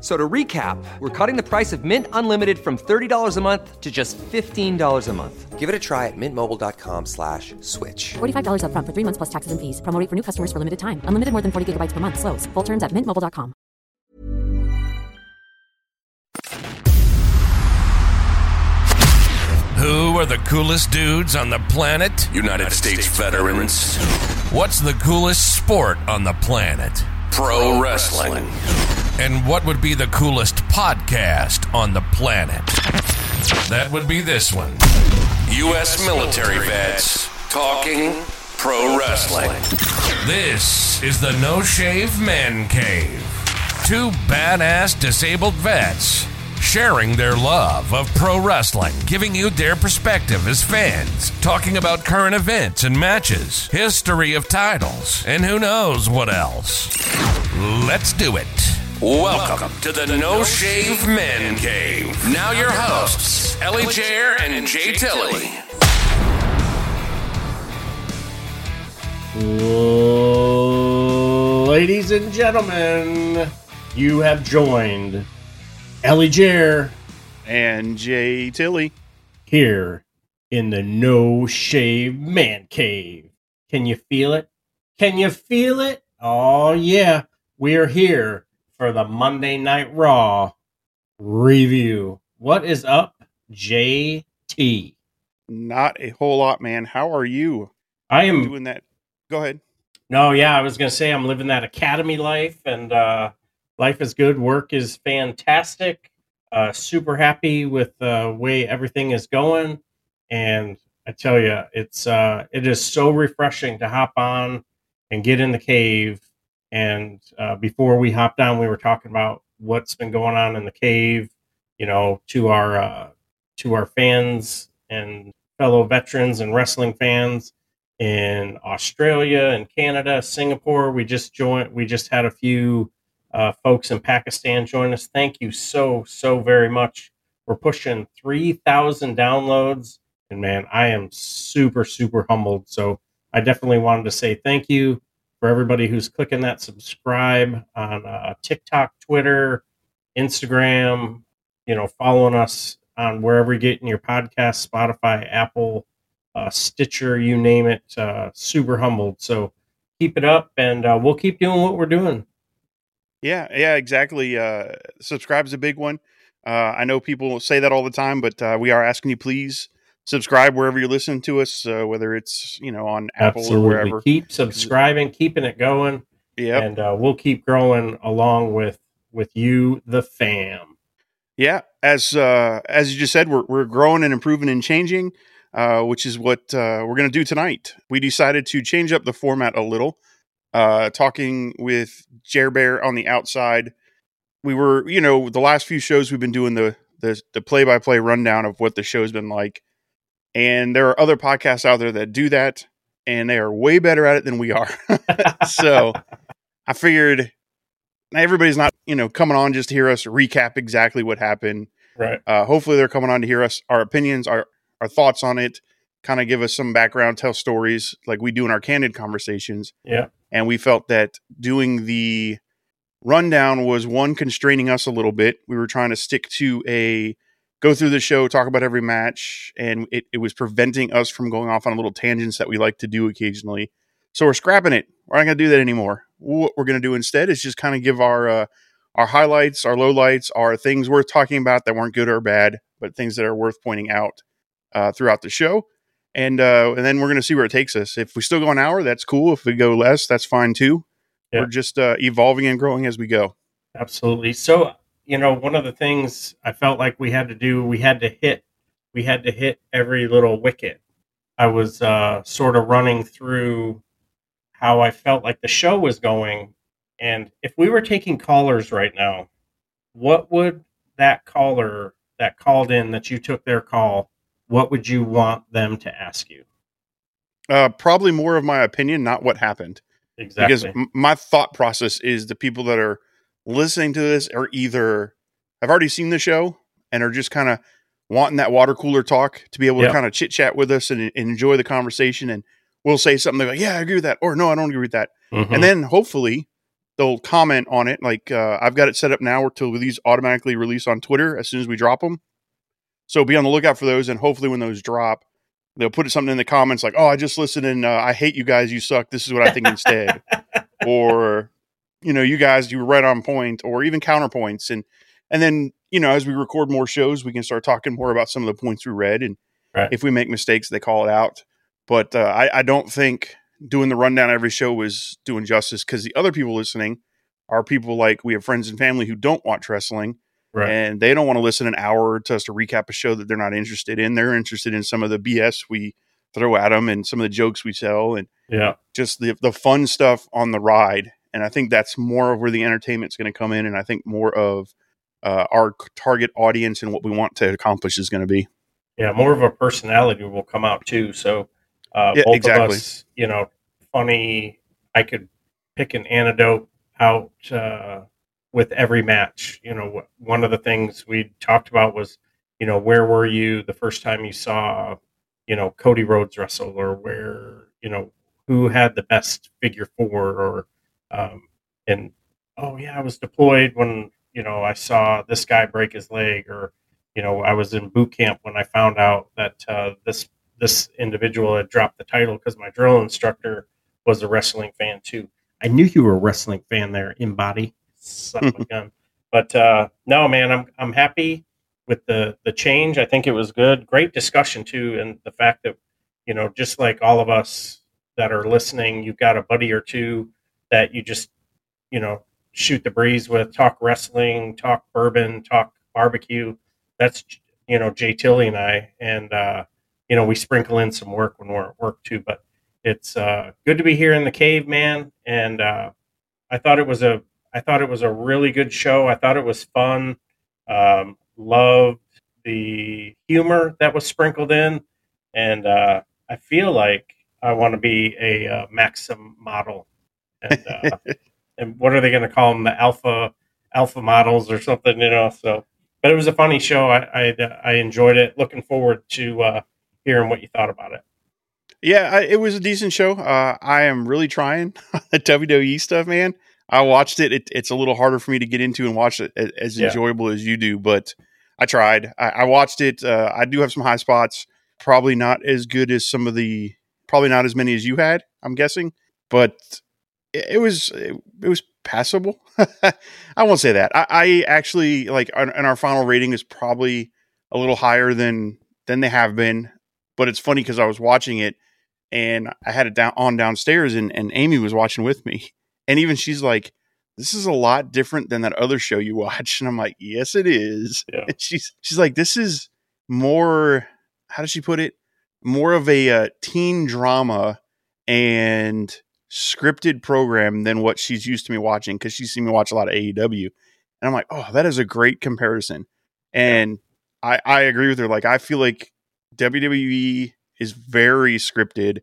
So to recap, we're cutting the price of Mint Unlimited from $30 a month to just $15 a month. Give it a try at mintmobile.com slash switch. $45 upfront for three months plus taxes and fees. Promo rate for new customers for limited time. Unlimited more than 40 gigabytes per month. Slows. Full terms at mintmobile.com. Who are the coolest dudes on the planet? United States veterans. What's the coolest sport on the planet? Pro wrestling. And what would be the coolest podcast on the planet? That would be this one. U.S. military vets talking pro wrestling. This is the No Shave Man Cave. Two badass disabled vets sharing their love of pro wrestling, giving you their perspective as fans, talking about current events and matches, history of titles, and who knows what else. Let's do it. Welcome to the No Shave Man Cave. Now your hosts, Ellie Jair and Jay Tilly. Ladies and gentlemen, you have joined Ellie Jair and Jay Tilly. here in the No Shave Man Cave. Can you feel it? Can you feel it? Oh, yeah. We are here for the Monday Night Raw review. What is up, JT? Not a whole lot, man. How are you I am doing that? Go ahead. No, yeah, I was gonna say I'm living that academy life, and uh, life is good. Work is fantastic. Uh, super happy with the way everything is going, and I tell you, it's uh, it is so refreshing to hop on and get in the cave. And uh, before we hopped on, we were talking about what's been going on in the cave. You know, to our uh, to our fans and fellow veterans and wrestling fans in Australia and Canada, Singapore. We just joined. We just had a few uh, folks in Pakistan join us. Thank you so so very much. We're pushing three thousand downloads, and man, I am super super humbled. So I definitely wanted to say thank you for everybody who's clicking that subscribe on uh, TikTok, Twitter, Instagram. You know, following us on wherever you're getting your podcast, Spotify, Apple uh, Stitcher, you name it. Uh, super humbled. So keep it up, and uh, we'll keep doing what we're doing. Yeah, yeah, exactly. Uh, subscribe is a big one. Uh, I know people say that all the time, but uh, we are asking you please subscribe wherever you're listening to us, uh, whether it's you know on Apple or wherever. Keep subscribing, keeping it going, Yeah, and uh, we'll keep growing along with with you, the fam. yeah. As uh, as you just said, we're we're growing and improving and changing, uh, which is what uh, we're going to do tonight. We decided to change up the format a little. Uh, talking with Jer Bear on the outside, we were you know the last few shows we've been doing the the the play by play rundown of what the show's been like, and there are other podcasts out there that do that, and they are way better at it than we are. so I figured everybody's not you know coming on just to hear us recap exactly what happened. Right. Uh, hopefully, they're coming on to hear us, our opinions, our our thoughts on it, kind of give us some background, tell stories like we do in our candid conversations. Yeah. And we felt that doing the rundown was one constraining us a little bit. We were trying to stick to a go through the show, talk about every match, and it, it was preventing us from going off on little tangents that we like to do occasionally. So we're scrapping it. We're not going to do that anymore. What we're going to do instead is just kind of give our uh, our highlights, our lowlights, our things worth talking about that weren't good or bad, but things that are worth pointing out uh, throughout the show. And uh, and then we're going to see where it takes us. If we still go an hour, that's cool. If we go less, that's fine too. Yeah. we're just uh, evolving and growing as we go. Absolutely. So, you know, one of the things I felt like we had to do, we had to hit, we had to hit every little wicket. I was uh, sort of running through how I felt like the show was going. And if we were taking callers right now, what would that caller that called in that you took their call, what would you want them to ask you? Uh, probably more of my opinion, not what happened. Exactly. because m- my thought process is the people that are listening to this are either have already seen the show and are just kind of wanting that water cooler talk to be able Yeah. to kind of chit chat with us and, and enjoy the conversation and we'll say something like yeah i agree with that or no i don't agree with that Mhm. and then hopefully they'll comment on it like uh, i've got it set up now till these automatically release on twitter as soon as we drop them so be on the lookout for those and hopefully when those drop they'll put something in the comments like oh i just listened and uh, i hate you guys you suck this is what i think instead or you know you guys you were right on point or even counterpoints and and then you know as we record more shows we can start talking more about some of the points we read and Right. if we make mistakes they call it out but uh, I, I don't think doing the rundown every show was doing justice because the other people listening are people like we have friends and family who don't watch wrestling right. and they don't want to listen an hour to us to recap a show that they're not interested in they're interested in some of the bs we throw at them and some of the jokes we tell and yeah. just the the fun stuff on the ride. And I think that's more of where the entertainment's going to come in, and I think more of uh, our target audience and what we want to accomplish is going to be. Yeah, more of a personality will come out too. So uh, Yeah, both exactly. of us, you know, funny. I could pick an antidote out uh, with every match. You know, one of the things we talked about was, you know, where were you the first time you saw, you know, Cody Rhodes wrestle, or where, you know, who had the best figure four, or, um, and oh yeah, I was deployed when you know I saw this guy break his leg, or you know, I was in boot camp when I found out that uh, this this individual had dropped the title because my drill instructor was a wrestling fan too. I knew you were a wrestling fan there in body, son of a gun. But uh, no, man, I'm I'm happy with the the change. I think it was good. Great discussion too, and the fact that you know, just like all of us that are listening, you've got a buddy or two that you just you know shoot the breeze with, talk wrestling, talk bourbon, talk barbecue. That's you know Jay Tilly and I, and uh, you know we sprinkle in some work when we're at work too. But it's uh, good to be here in the cave, man. And uh, I thought it was a I thought it was a really good show. I thought it was fun. Um, loved the humor that was sprinkled in, and uh, I feel like I want to be a uh, Maxim model. And uh, and what are they going to call them? The alpha alpha models or something, you know? So, but it was a funny show. I I, I enjoyed it. Looking forward to uh, hearing what you thought about it. Yeah, I, it was a decent show. Uh, I am really trying the WWE stuff, man. I watched it. it. It's a little harder for me to get into and watch it as, as Yeah. enjoyable as you do, but I tried. I, I watched it. Uh, I do have some high spots. Probably not as good as some of the. Probably not as many as you had. I'm guessing, but it, was it, was passable. I won't say that. I, I actually like, and our final rating is probably a little higher than than they have been. But it's funny because I was watching it and I had it down on downstairs and, and Amy was watching with me. And even she's like, This is a lot different than that other show you watch. And I'm like, Yes, it is. Yeah. And she's she's like, This is more how does she put it? More of a uh, teen drama and scripted program than what she's used to me watching because she's seen me watch a lot of AEW. And I'm like, oh, that is a great comparison. And I, I agree with her. Like, I feel like WWE is very scripted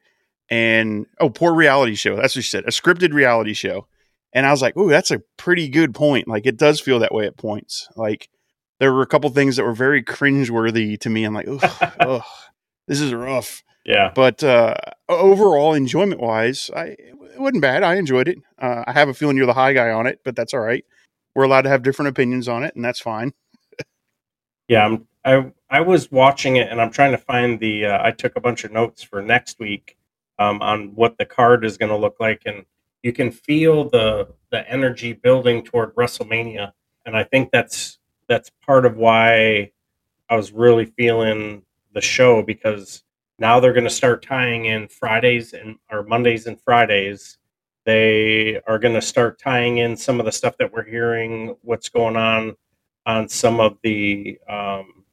and oh, poor reality show. That's what she said. A scripted reality show. And I was like, oh, that's a pretty good point. Like, it does feel that way at points. Like, there were a couple things that were very cringeworthy to me. I'm like, oh, this is rough. Yeah, But uh, overall, enjoyment wise, I it wasn't bad. I enjoyed it. Uh, I have a feeling you're the high guy on it, but that's all right. We're allowed to have different opinions on it, and that's fine. yeah. I'm, I I was watching it and I'm trying to find the. Uh, I took a bunch of notes for next week um, on what the card is going to look like, and you can feel the the energy building toward WrestleMania, and I think that's that's part of why I was really feeling the show because now they're going to start tying in Fridays and or Mondays and Fridays They are going to start tying in some of the stuff that we're hearing, what's going on on some of the um,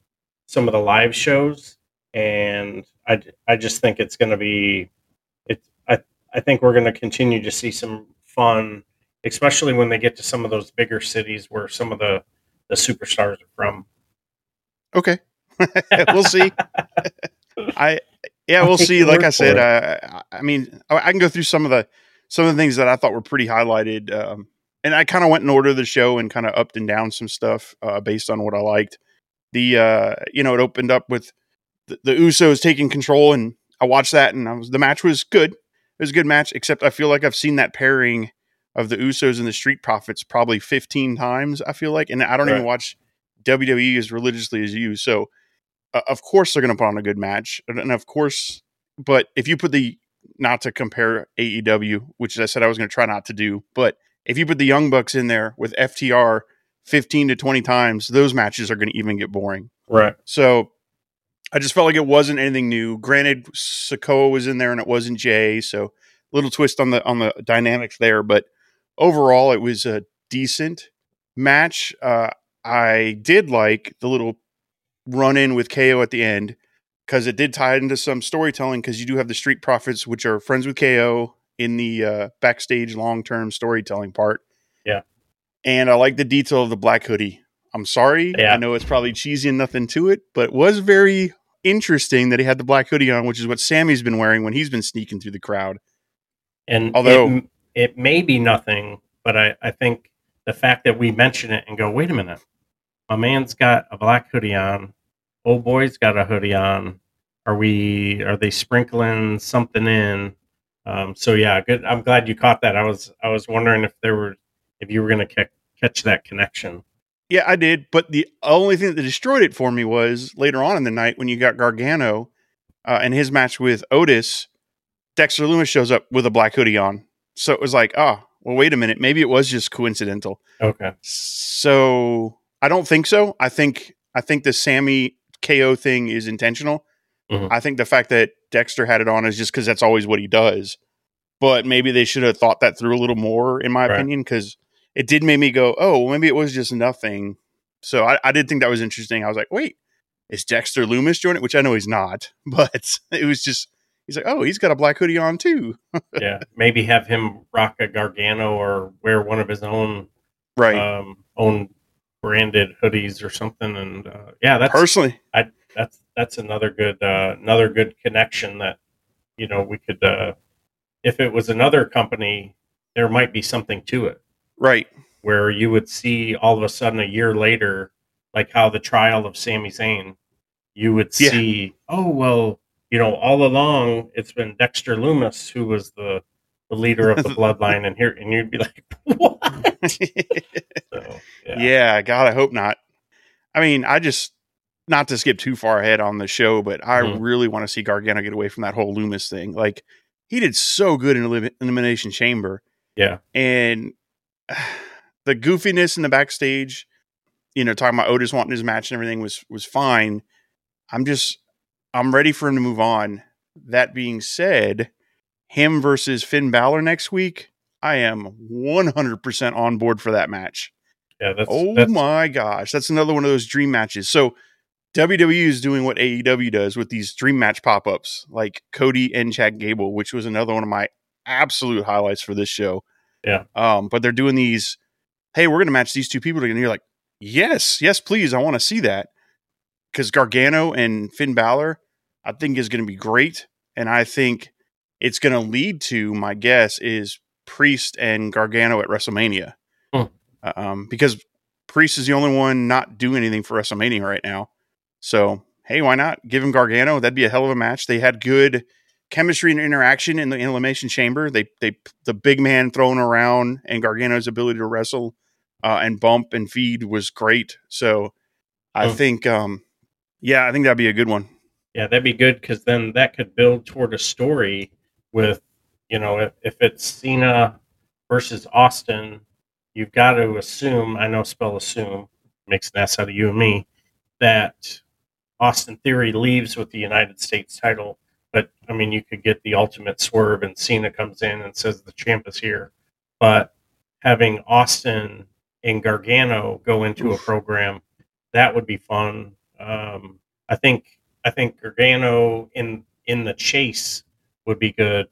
some of the live shows, and I, I just think it's going to be it. I I think we're going to continue to see some fun, especially when they get to some of those bigger cities where some of the the superstars are from. Okay, we'll see. I yeah, I'll we'll see. Like I said, uh, I mean, I I can go through some of the some of the things that I thought were pretty highlighted, um, and I kind of went in order of the show and kind of upped and down some stuff uh, based on what I liked. The uh, you know, it opened up with the, the Usos taking control, and I watched that, and I was the match was good. It was a good match, except I feel like I've seen that pairing of the Usos and the Street Profits probably 15 times. I feel like, and I don't even watch WWE as religiously as you, so uh, of course they're going to put on a good match, and, and of course, but if you put the not to compare AEW, which I said I was going to try not to do, but if you put the Young Bucks in there with FTR 15 to 20 times, those matches are going to even get boring. Right. So I just felt like it wasn't anything new. Granted, Sikoa was in there and it wasn't Jay, so little twist on the on the dynamics there, but overall it was a decent match. Uh, I did like the little run in with KO at the end because it did tie into some storytelling because you do have the Street Profits, which are friends with KO in the uh, backstage long term storytelling part. Yeah. And I like the detail of the black hoodie. I'm sorry. Yeah. I know it's probably cheesy and nothing to it, but it was very interesting that he had the black hoodie on, which is what Sammy's been wearing when he's been sneaking through the crowd. And Although- it, it may be nothing, but I, I think the fact that we mention it and go, wait a minute, my man's got a black hoodie on, old boy's got a hoodie on. Are we? Are they sprinkling something in? Um, so yeah, good. I'm glad you caught that. I was I was wondering if there were if you were going to ca- catch that connection. Yeah, I did. But the only thing that destroyed it for me was later on in the night when you got Gargano uh, and his match with Otis, Dexter Lumis shows up with a black hoodie on. So it was like, oh, well, wait a minute. Maybe it was just coincidental. Okay. So I don't think so. I think I think the Sammy KO thing is intentional. Mhm. I think the fact that Dexter had it on is just because that's always what he does. But maybe they should have thought that through a little more, in my Right. opinion, because it did make me go, "Oh, well, maybe it was just nothing." So I, I did think that was interesting. I was like, "Wait, is Dexter Lumis joining?" Which I know he's not, but it was just he's like, "Oh, he's got a black hoodie on too." yeah, maybe have him rock a Gargano or wear one of his own Right. um, own branded hoodies or something. And uh, yeah, that's Personally, I that's that's another good uh, another good connection that you know we could uh, if it was another company, there might be something to it right. where you would see all of a sudden a year later, like how the trial of Sami Zayn, you would Yeah. see, oh well, you know, all along it's been Dexter Lumis who was the the leader of the bloodline, and here and you'd be like, what? So, yeah. Yeah. God, I hope not. I mean, I just not to skip too far ahead on the show, but I Mhm. really want to see Gargano get away from that whole Lumis thing. Like he did so good in Elim- Elimination Chamber, yeah, and the goofiness in the backstage, you know, talking about Otis wanting his match and everything was was fine. I'm just I'm ready for him to move on. That being said, him versus Finn Balor next week, I am 100% on board for that match. yeah. That's oh that's, my gosh, that's another one of those dream matches. So WWE is doing what AEW does with these dream match pop ups, like Cody and Chad Gable, which was another one of my absolute highlights for this show. Yeah. Um, but they're doing these. Hey, we're going to match these two people together. And you're like, yes, yes, please, I want to see that because Gargano and Finn Balor, I think is going to be great, and I think it's going to lead to my guess is Priest and Gargano at WrestleMania, Hmm. um, because Priest is the only one not doing anything for WrestleMania right now. So hey, why not give him Gargano? That'd be a hell of a match. They had good chemistry and interaction in the elimination chamber. They they the big man throwing around and Gargano's ability to wrestle uh, and bump and feed was great. So I Hmm. think um yeah, I think that'd be a good one. Yeah, that'd be good because then that could build toward a story with, you know, if, if it's Cena versus Austin, you've got to assume, I know spell assume, makes an ass out of you and me, that Austin Theory leaves with the United States title. but I mean, you could get the ultimate swerve, and Cena comes in and says the champ is here. But having Austin and Gargano go into Oof. a program that would be fun. Um, I think I think Gargano in in the chase would be good,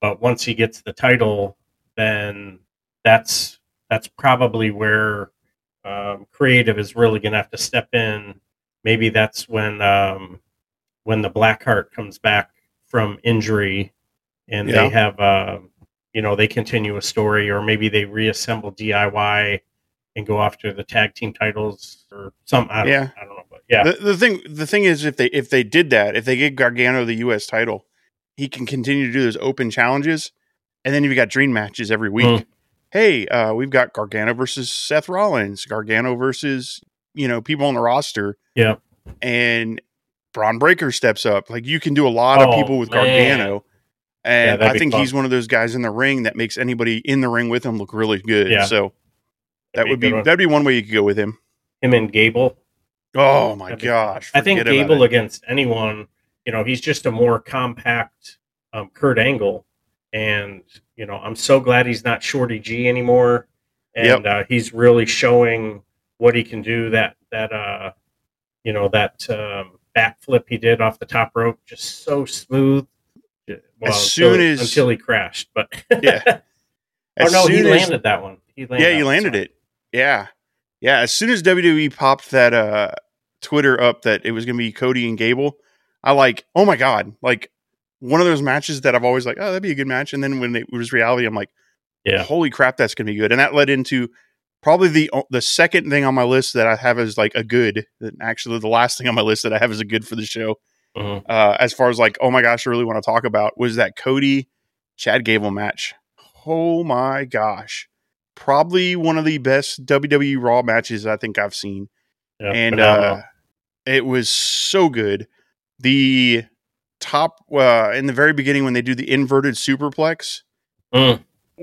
but once he gets the title, then that's that's probably where um, creative is really going to have to step in. Maybe that's when um, when the Blackheart comes back from injury, and yeah. they have uh, you know they continue a story, or maybe they reassemble DIY and go after the tag team titles or something. I yeah, I don't know, but yeah. The, the, thing, the thing is, if they if they did that, if they get Gargano the U.S. title, he can continue to do those open challenges, and then you've got dream matches every week. Mm. Hey, uh, we've got Gargano versus Seth Rollins, Gargano versus you know people on the roster. Yeah, and Bron Breakker steps up. Like you can do a lot oh, of people with man. Gargano. And yeah, I think he's one of those guys in the ring that makes anybody in the ring with him look really good. Yeah. So that would be that'd be one way you could go with him. Him and Gable. Oh my gosh! I think Gable against anyone, you know, he's just a more compact um, Kurt Angle, and you know, I'm so glad he's not Shorty G anymore, and yep. uh, he's really showing what he can do. That that uh, you know, that um, backflip he did off the top rope, just so smooth. Well, as soon until, as until he crashed, but yeah. oh no, he landed as, that one. He landed yeah, he landed it. Yeah. Yeah. As soon as WWE popped that uh, Twitter up that it was going to be Cody and Gable, I like, oh my God. Like one of those matches that I've always like, oh, that'd be a good match. And then when it was reality, I'm like, yeah, holy crap, that's going to be good. And that led into probably the the second thing on my list that I have is like a good. Actually, the last thing on my list that I have is a good for the show. Uh-huh. Uh, as far as like, oh my gosh, I really want to talk about was that Cody Chad Gable match. Oh my gosh probably one of the best WWE Raw matches I think I've seen. Yeah, and uh, it was so good. The top uh, in the very beginning when they do the inverted superplex. Mm.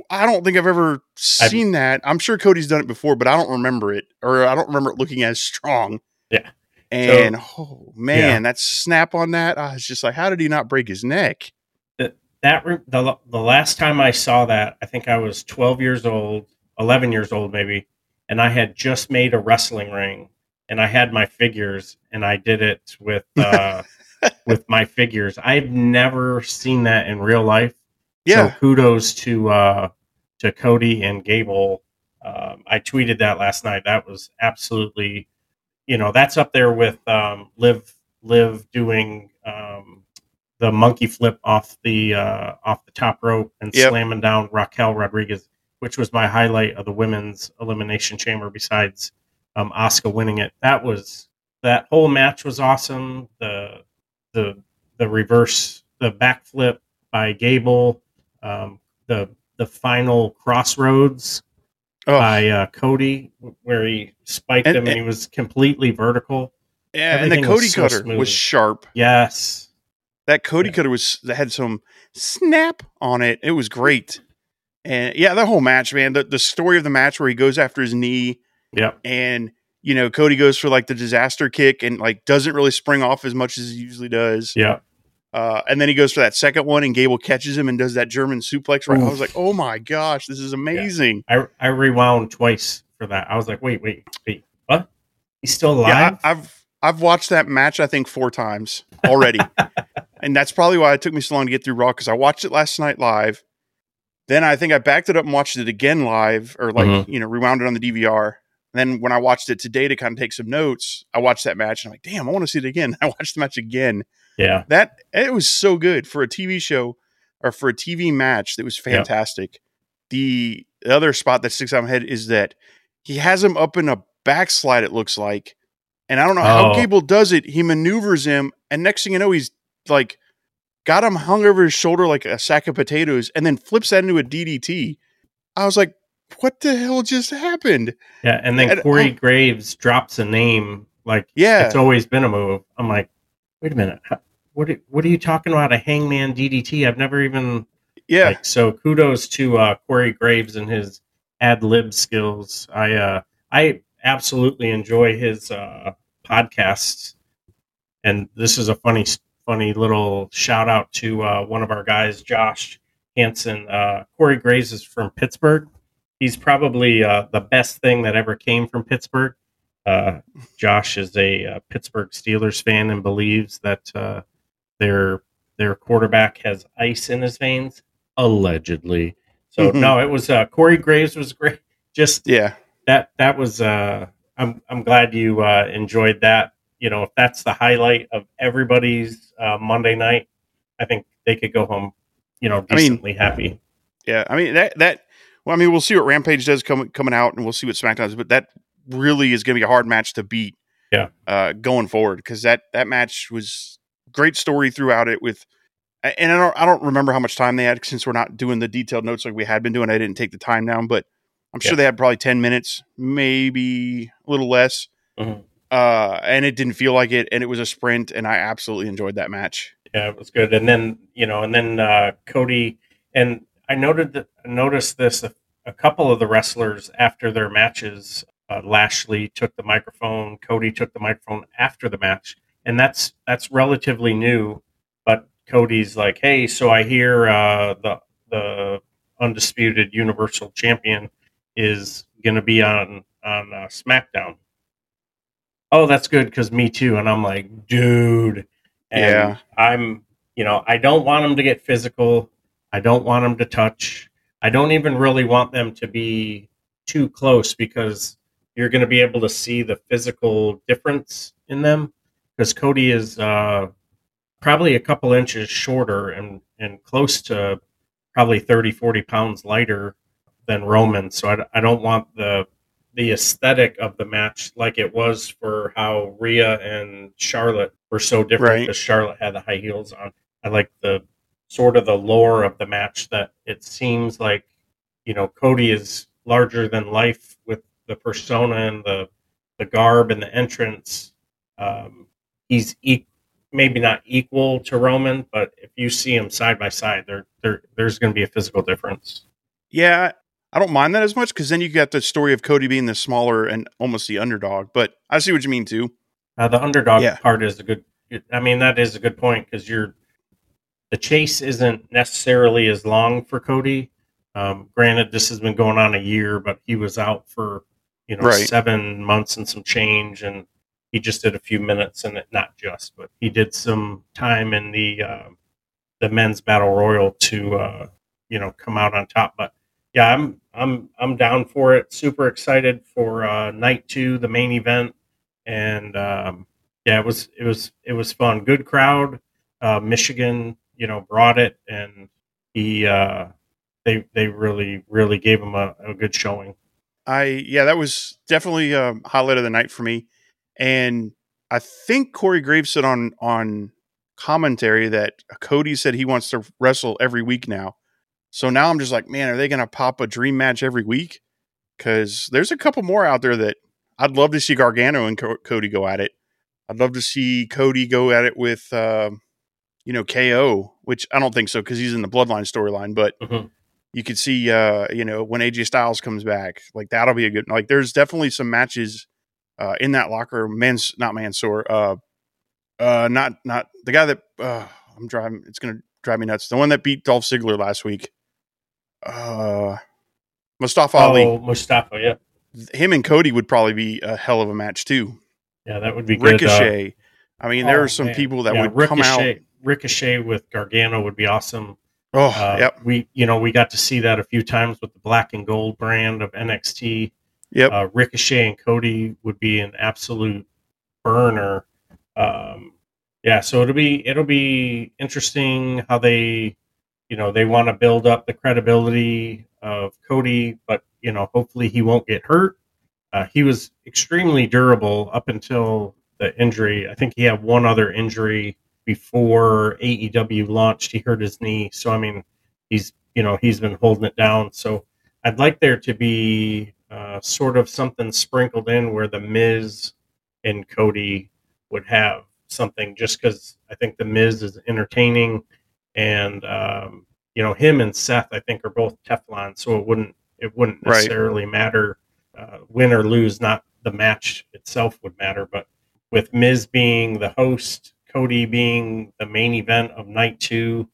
I don't think I've ever seen I've, that. I'm sure Cody's done it before, but I don't remember it, or I don't remember it looking as strong. Yeah. And so, oh man, yeah. that snap on that, I was just like, how did he not break his neck? That that the the last time I saw that, I think I was 12 years old, 11 years old maybe and i had just made a wrestling ring and i had my figures and i did it with uh with my figures i've never seen that in real life yeah so kudos to uh to cody and gable um, i tweeted that last night that was absolutely you know that's up there with um Liv Liv doing um the monkey flip off the uh off the top rope and yep. slamming down raquel rodriguez which was my highlight of the women's elimination chamber. Besides um, Asuka winning it, that was that whole match was awesome. The the the reverse, the backflip by Gable, um, the the final Cross Rhodes oh. by uh, Cody, where he spiked and, him and, and, he was completely vertical. Yeah, Everything and the Cody was so cutter smooth. was sharp. Yes, that Cody yeah. cutter was that had some snap on it. It was great. And yeah, the whole match, man. The the story of the match where he goes after his knee. Yeah. And you know, Cody goes for like the disaster kick and like doesn't really spring off as much as he usually does. Yeah. Uh, and then he goes for that second one, and Gable catches him and does that German suplex. Right, Oof. I was like, "Oh my gosh, this is amazing!" Yeah. I I rewound twice for that. I was like, "Wait, wait, wait, what? He's still alive?" Yeah, I, I've I've watched that match I think four times already, and that's probably why it took me so long to get through Raw because I watched it last night live, then I think I backed it up and watched it again live, or like mm-hmm. you know rewound it on the DVR. And then when I watched it today to kind of take some notes, I watched that match and I'm like, damn, I want to see it again. I watched the match again. Yeah, that it was so good for a TV show or for a TV match. That was fantastic. The, the other spot that sticks out in my head is that he has him up in a backslide. It looks like, and I don't know oh. how Gable does it. He maneuvers him, and next thing you know, he's like got him hung over his shoulder like a sack of potatoes, and then flips that into a DDT. I was like, what the hell just happened? Yeah, and then and, Corey Graves drops a name like, yeah, it's always been a move. I'm like, wait a minute, what are, what are you talking about? A hangman DDT? I've never even. Yeah. Like, so kudos to uh, Corey Graves and his ad lib skills. I uh, I absolutely enjoy his uh, podcasts, and this is a funny funny little shout out to uh, one of our guys, Josh Hanson. Uh, Corey Graves is from Pittsburgh. He's probably uh, the best thing that ever came from Pittsburgh. Uh, Josh is a, uh Pittsburgh Steelers fan and believes that uh, their their quarterback has ice in his veins, allegedly. So Mhm. no, it was uh, Corey Graves was great. Just Yeah. that that was uh I'm I'm glad you uh enjoyed that. You know, if that's the highlight of everybody's uh Monday night, I think they could go home, you know, I mean- decently happy. Yeah, I mean that that. Well, I mean, we'll see what Rampage does coming coming out, and we'll see what SmackDown does. But that really is going to be a hard match to beat. Yeah. Uh, going forward, because that that match was great story throughout it. With and I don't I don't remember how much time they had since we're not doing the detailed notes like we had been doing. I didn't take the time down, but I'm sure Yeah. they had probably ten minutes, maybe a little less. Mhm. Uh, and it didn't feel like it, and it was a sprint, and I absolutely enjoyed that match. Yeah, it was good. And then, you know, and then uh Cody and I noted that noticed this a, a couple of the wrestlers after their matches, uh, Lashley took the microphone, Cody took the microphone after the match, and that's that's relatively new. But Cody's like, "Hey, so I hear uh, the the undisputed Universal Champion is going to be on on uh, SmackDown." Oh, that's good because me too. And I'm like, dude, and Yeah. I'm, you know, I don't want them to get physical. I don't want them to touch. I don't even really want them to be too close because you're going to be able to see the physical difference in them because Cody is uh, probably a couple inches shorter and, and close to probably 30, 40 pounds lighter than Roman. So I, I don't want the the aesthetic of the match like it was for how Rhea and Charlotte were so different Right. because Charlotte had the high heels on. I like the sort of the lore of the match that it seems like you know Cody is larger than life with the persona and the the garb and the entrance. Um, he's e- maybe not equal to Roman, but if you see him side by side, there there there's going to be a physical difference. Yeah, I don't mind that as much because then you got the story of Cody being the smaller and almost the underdog. But I see what you mean too. Uh, the underdog Yeah. part is a good. I mean, that is a good point because you're the chase isn't necessarily as long for Cody. Um, granted, this has been going on a year, but he was out for you know Right. seven months and some change, and he just did a few minutes, and it, not just, but he did some time in the uh, the men's battle royal to uh, you know come out on top. But yeah, I'm I'm I'm down for it. Super excited for uh, night two, the main event, and um, yeah, it was it was it was fun. Good crowd. Uh, Michigan, you know, brought it, and he uh, they they really really gave him a, a good showing. I yeah, that was definitely a highlight of the night for me. And I think Corey Graves said on on commentary that Cody said he wants to wrestle every week now. So now I'm just like, man, are they going to pop a dream match every week? Because there's a couple more out there that I'd love to see Gargano and Co- Cody go at it. I'd love to see Cody go at it with, uh, you know, KO, which I don't think so because he's in the Bloodline storyline. But Mhm. you could see, uh, you know, when AJ Styles comes back, like that'll be a good. Like, there's definitely some matches uh, in that locker. Mans, not Mansoor, uh, uh, not not the guy that uh, I'm driving. It's gonna drive me nuts. The one that beat Dolph Ziggler last week. Uh, Mustafa Ali. Oh, Mustafa, yeah, Him and Cody would probably be a hell of a match too. yeah, that would be good. Uh, Ricochet. I mean, there oh, are some man. people that Yeah, would come out. Ricochet, with Gargano would be awesome. Oh, Uh, yep, We, you know, we got to see that a few times with the black and gold brand of NXT. yep. Uh, Ricochet and Cody would be an absolute burner. Um, yeah, so it'll be it'll be interesting how they, you know, they want to build up the credibility of Cody, but you know, hopefully he won't get hurt. Uh, he was extremely durable up until the injury. I think he had one other injury before AEW launched. He hurt his knee, so I mean, he's you know he's been holding it down. So I'd like there to be uh, sort of something sprinkled in where the Miz and Cody would have something, just because I think the Miz is entertaining, and um, you know him and Seth I think are both Teflon, so it wouldn't it wouldn't Right. necessarily matter uh, win or lose. Not the match itself would matter, but with Miz being the host, Cody being the main event of night two.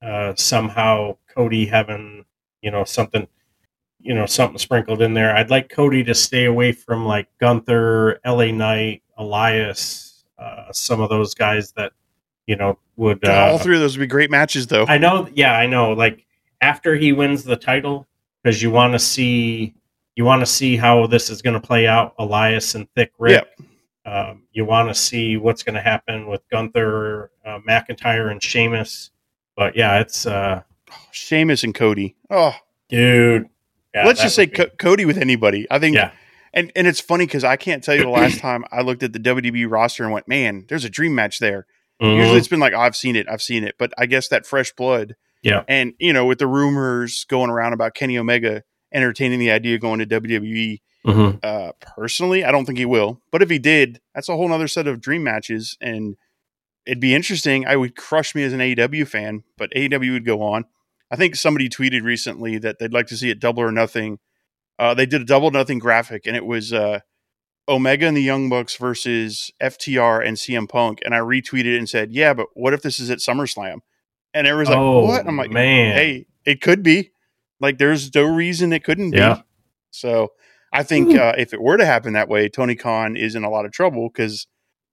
Uh, somehow Cody having you know something you know something sprinkled in there. I'd like Cody to stay away from like Gunther, LA Knight, Elias, uh, some of those guys that you know would uh, All three of those would be great matches, though. I know, yeah, I know. Like after he wins the title, because you want to see you want to see how this is going to play out. Elias and Thick Rick. Um, you want to see what's going to happen with Gunther, uh, McIntyre, and Sheamus. But yeah, it's uh, Sheamus and Cody. Oh, dude. yeah, let's just say be- Co- Cody with anybody. I think. yeah, And and it's funny because I can't tell you the last time I looked at the WWE roster and went, man, there's a dream match there. Mhm. Usually it's been like, oh, I've seen it, I've seen it. But I guess that fresh blood. Yeah. And you know, with the rumors going around about Kenny Omega entertaining the idea of going to WWE, Mhm. uh, personally, I don't think he will. But if he did, that's a whole other set of dream matches, and it'd be interesting. I would crush me as an AEW fan, but AEW would go on. I think somebody tweeted recently that they'd like to see it double or nothing. Uh, they did a double nothing graphic, and it was uh, Omega and the Young Bucks versus FTR and CM Punk. And I retweeted it and said, "Yeah, but what if this is at SummerSlam?" And everyone's like, oh "What?" I'm like, man, "Hey, it could be. Like, there's no reason it couldn't be." Yeah. So I think uh, if it were to happen that way, Tony Khan is in a lot of trouble because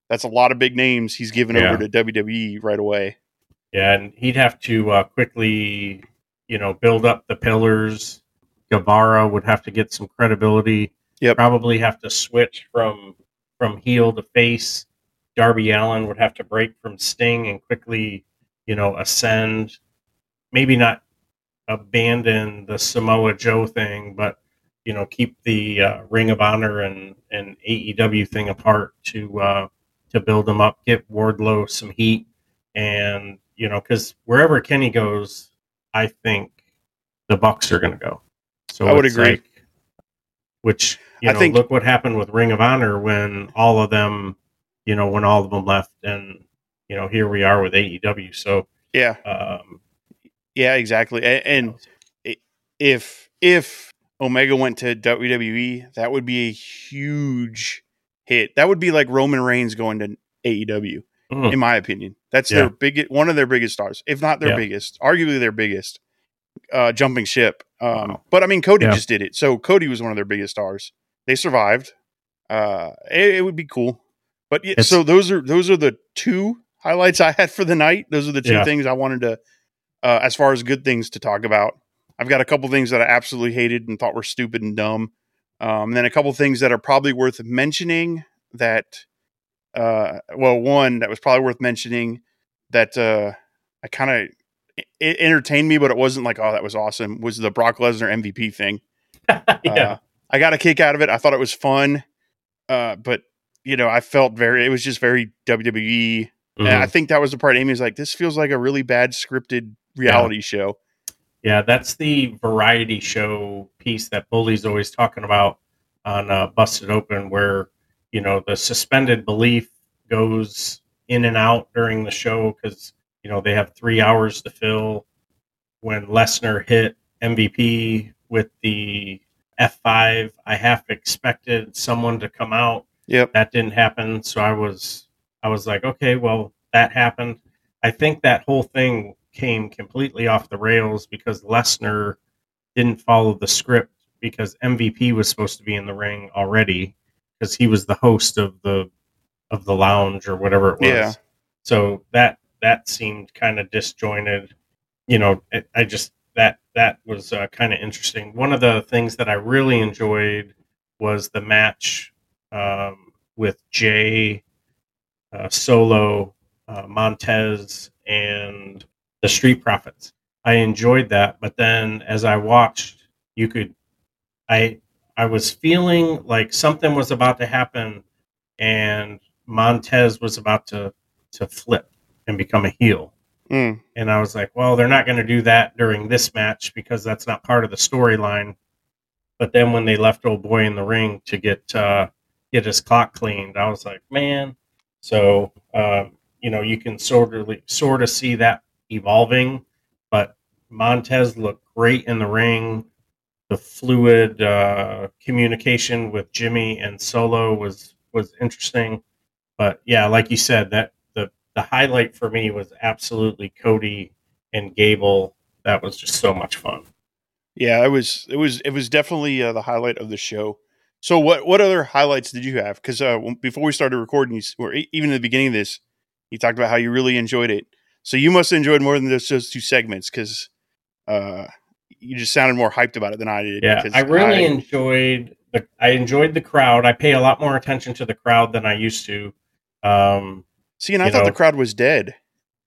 that's a lot of big names he's given Yeah. over to WWE right away. Yeah, and he'd have to uh, quickly, you know, build up the pillars. Guevara would have to get some credibility. Yep. Probably have to switch from from heel to face. Darby Allin would have to break from Sting and quickly, you know, ascend. Maybe not abandon the Samoa Joe thing, but you know, keep the uh, Ring of Honor and and AEW thing apart to uh, to build them up. Get Wardlow some heat and you know because wherever Kenny goes, I think the Bucks are going to go. So I would agree. like- which you I think- look what happened with Ring of Honor when all of them, you know, when all of them left, and you know, here we are with AEW. So, Yeah, um, yeah, exactly. A- And, if if Omega went to WWE, that would be a huge hit. That would be like Roman Reigns going to AEW, mhm. in my opinion. That's Yeah. their biggest, one of their biggest stars, if not their Yeah. biggest, arguably their biggest. Uh, jumping ship. Um, Wow. But I mean, Cody Yeah. just did it. So Cody was one of their biggest stars. They survived. Uh, it, it would be cool. But yeah, It's- so those are those are the two highlights I had for the night. Those are the two things I wanted to, uh, as far as good things to talk about. I've got a couple things that I absolutely hated and thought were stupid and dumb. Um, and then a couple things that are probably worth mentioning. That, uh, well, one that was probably worth mentioning that uh, I kind of it entertained me, but it wasn't like, oh, that was awesome. Was the Brock Lesnar MVP thing? yeah, Uh, I got a kick out of it. I thought it was fun, uh, but you know, I felt very. It was just very WWE. And I Mhm. think that was the part Amy was like, "This feels like a really bad scripted reality show." Yeah. That's the variety show piece that Bully's always talking about on uh, Busted Open, where you know the suspended belief goes in and out during the show because you know they have three hours to fill. When Lesnar hit MVP with the F5, I half expected someone to come out. Yep. That didn't happen, so I was I was like, okay, well that happened. I think that whole thing came completely off the rails because Lesnar didn't follow the script because MVP was supposed to be in the ring already because he was the host of the of the lounge or whatever it was. Yeah. So that that seemed kind of disjointed. You know, it, I just that that was uh, kind of interesting. One of the things that I really enjoyed was the match um, with Jay uh, Solo, uh, Montez, and the Street Profits. I enjoyed that, but then as I watched, you could, I, I was feeling like something was about to happen, and Montez was about to to flip and become a heel. Mm. And I was like, well, they're not going to do that during this match because that's not part of the storyline. But then when they left old boy in the ring to get uh, get his clock cleaned, I was like, man. So um, you know, you can sort of sort of see that evolving. But Montez looked great in the ring. The fluid uh, communication with Jimmy and Solo was was interesting. But yeah, like you said, that the the highlight for me was absolutely Cody and Gable. That was just so much fun. Yeah, it was it was it was definitely uh, the highlight of the show. So what what other highlights did you have? Because uh, before we started recording, you, or even in the beginning of this, you talked about how you really enjoyed it. So you must have enjoyed more than just those two segments because uh, you just sounded more hyped about it than I did. Yeah, I really I, enjoyed the I enjoyed the crowd. I pay a lot more attention to the crowd than I used to. Um, See, and I thought know, the crowd was dead.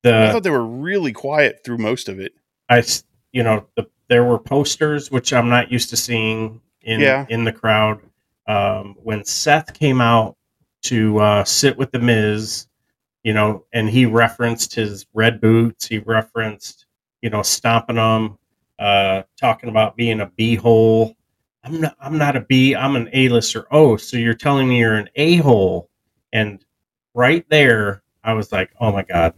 The, I thought they were really quiet through most of it. I, you know, the, there were posters which I'm not used to seeing in yeah. in the crowd. Um, when Seth came out to uh, sit with the Miz, you know, and he referenced his red boots. He referenced, you know, stomping them, uh, talking about being a b-hole. I'm not. I'm not a B. I'm an A-lister. Oh, so you're telling me you're an a-hole? And right there, I was like, oh my god,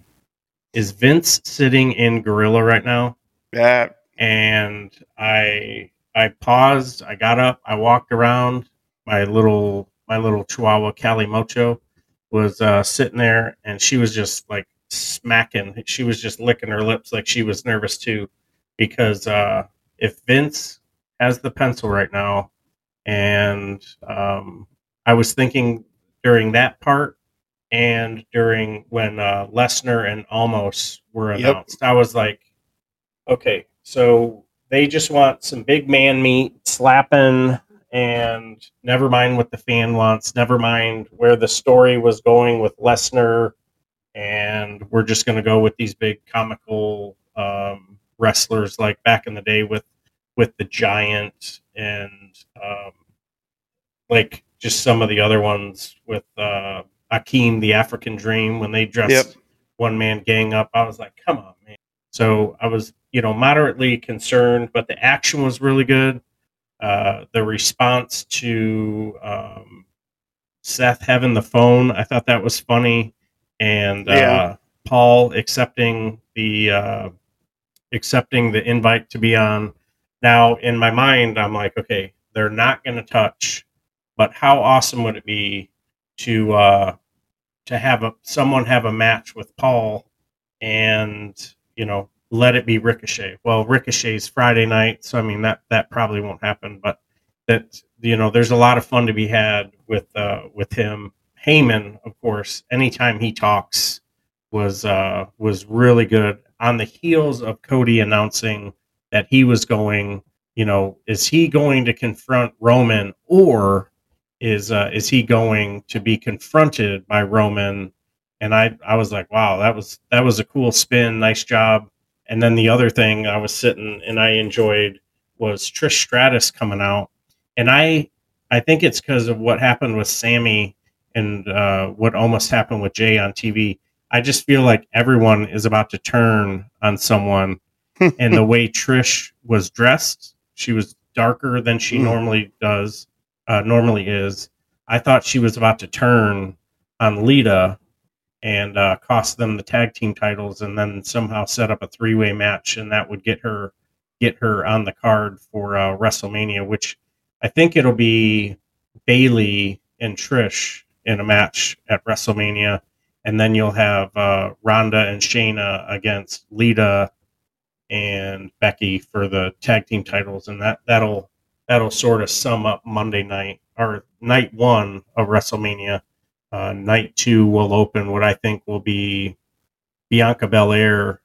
is Vince sitting in Gorilla right now? Yeah. And I I paused. I got up. I walked around. My little my little Chihuahua Cali Mocho was uh, sitting there, and she was just like smacking. She was just licking her lips like she was nervous too, because uh, if Vince has the pencil right now, and um, I was thinking during that part and during when uh, Lesnar and Omos were announced, yep. I was like, okay, so they just want some big man meat slapping and never mind what the fan wants, never mind where the story was going with Lesnar, and we're just going to go with these big comical um, wrestlers like back in the day with with the Giant and um, like just some of the other ones with uh, Akeem, the African Dream, when they dressed yep. one man gang up. I was like, come on, man. So I was, you know, moderately concerned, but the action was really good. Uh, the response to um, Seth having the phone, I thought that was funny, and uh, yeah. Paul accepting the uh, accepting the invite to be on. Now, in my mind, I'm like, okay, they're not going to touch, but how awesome would it be to uh, to have a someone have a match with Paul and you know let it be Ricochet. Well, Ricochet's Friday night, so I mean that that probably won't happen. But that you know, there's a lot of fun to be had with uh, with him. Heyman, of course, anytime he talks was uh, was really good. On the heels of Cody announcing that he was going, you know, is he going to confront Roman or is uh, is he going to be confronted by Roman? And I I was like, wow, that was that was a cool spin, nice job. And then the other thing I was sitting and I enjoyed was Trish Stratus coming out, and I I think it's because of what happened with Sami and uh, what almost happened with Jey on TV. I just feel like everyone is about to turn on someone, and the way Trish was dressed, she was darker than she mm. normally does, uh, normally is. I thought she was about to turn on Lita and uh, cost them the tag team titles, and then somehow set up a three way match, and that would get her get her on the card for uh, WrestleMania, which I think it'll be Bayley and Trish in a match at WrestleMania, and then you'll have uh, and Shayna against Lita and Becky for the tag team titles, and that that'll that'll sort of sum up Monday night or night one of WrestleMania uh, night two will open what I think will be Bianca Belair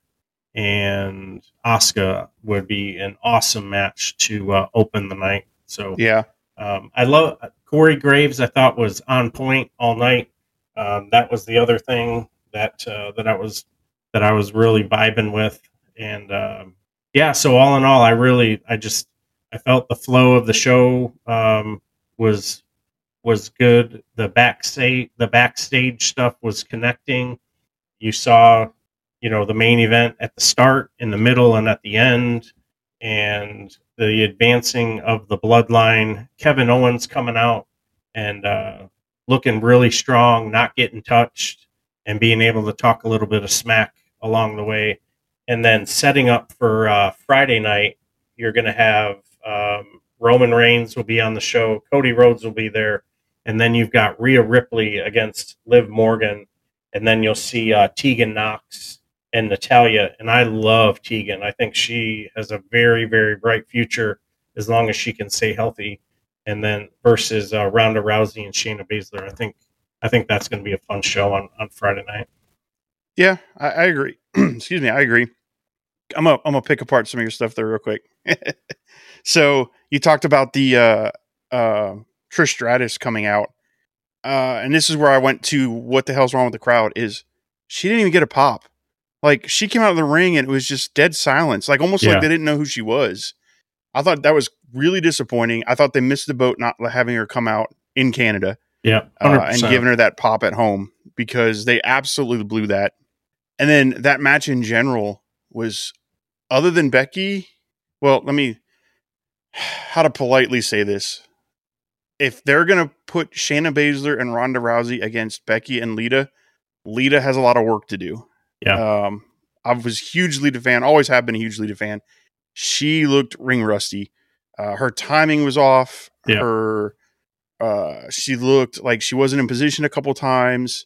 and Asuka would be an awesome match to uh, open the night. So yeah, um, I love Corey Graves. I thought was on point all night. Um, that was the other thing that uh, that I was that I was really vibing with, and um, yeah. So all in all, I really I just I felt the flow of the show um, was was good. The backstage the backstage stuff was connecting. You saw, you know, the main event at the start, in the middle, and at the end, and the advancing of the bloodline. Kevin Owens coming out and uh, looking really strong, not getting touched, and being able to talk a little bit of smack along the way. And then setting up for uh, Friday night, you're going to have um, Roman Reigns will be on the show. Cody Rhodes will be there and then you've got Rhea Ripley against Liv Morgan, and then you'll see uh, Tegan Nox and Natalya. And I love Tegan. I think she has a very, very bright future as long as she can stay healthy. And then versus uh, Ronda Rousey and Shayna Baszler, I think I think that's going to be a fun show on, on Friday night. Yeah, I, I agree. Excuse me, I agree. I'm gonna I'm gonna pick apart some of your stuff there real quick. so you talked about the uh, uh, Trish Stratus coming out, uh, and this is where I went to. What the hell's wrong with the crowd? Is she didn't even get a pop? Like she came out of the ring and it was just dead silence, like almost Yeah. like they didn't know who she was. I thought that was really disappointing. I thought they missed the boat not having her come out in Canada Yeah, uh, and giving her that pop at home because they absolutely blew that. And then that match in general was, other than Becky, well, let me, how to politely say this. If they're going to put Shayna Baszler and Ronda Rousey against Becky and Lita, Lita has a lot of work to do. Yeah. Um, I was a huge Lita fan, always have been a huge Lita fan. She looked ring rusty. Uh, her timing was off. Yeah. Her, uh, she looked like she wasn't in position a couple times.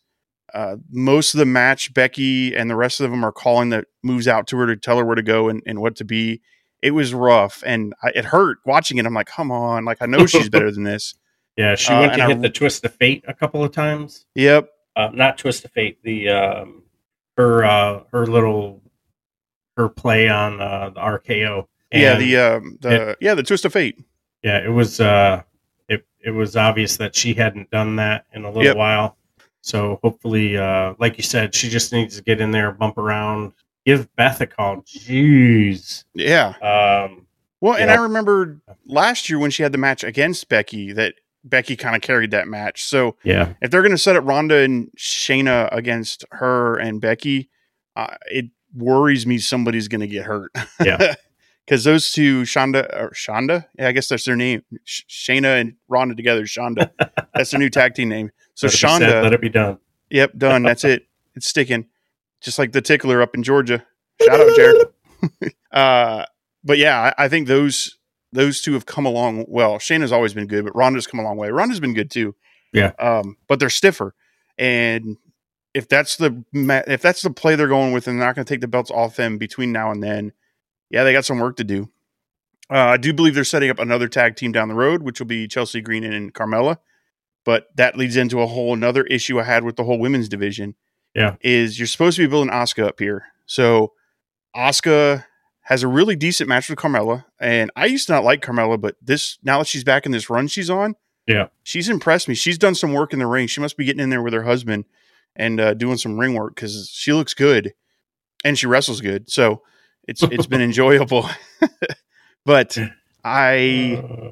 Uh, most of the match, Becky and the rest of them are calling the moves out to her to tell her where to go and, and what to be. It was rough and I, it hurt watching it. I'm like, come on, like I know she's better than this. yeah, she uh, went and to I- hit the twist of fate a couple of times. Yep, Uh, not twist of fate. The um, her uh, her little her play on uh, the RKO. yeah, the um, the yeah the twist of fate. yeah it was uh it, it was obvious that she hadn't done that in a little Yep. while so hopefully uh like you said she just needs to get in there bump around give beth a call jeez Yeah, um Well, and. I remember last year when she had the match against Becky that Becky kind of carried that match. So yeah if they're going to set up Ronda and Shayna against her and Becky, uh, it worries me somebody's going to get hurt. Yeah. Because those two, Shonda, or Shonda, yeah, I guess that's their name. Sh- Shayna and Ronda together, Shonda. that's their new tag team name. So let Shonda, let it be done Yep, done. That's it. It's sticking. Just like the tickler up in Georgia. Shout out, Jared. uh, but yeah, I, I think those those two have come along well. Shayna's always been good, but Ronda's come a long way. Ronda's been good too. Yeah. Um, but they're stiffer. And if that's the if that's the play they're going with, and they're not going to take the belts off them between now and then, yeah, they got some work to do. Uh, I do believe they're setting up another tag team down the road, which will be Chelsea Green and Carmella. But that leads into a whole another issue I had with the whole women's division. Yeah. Is you're supposed to be building Asuka up here. So Asuka has a really decent match with Carmella. And I used to not like Carmella, but this now that she's back in this run she's on, Yeah. she's impressed me. She's done some work in the ring. She must be getting in there with her husband and uh, doing some ring work because she looks good and she wrestles good. So it's it's been enjoyable. but I Uh,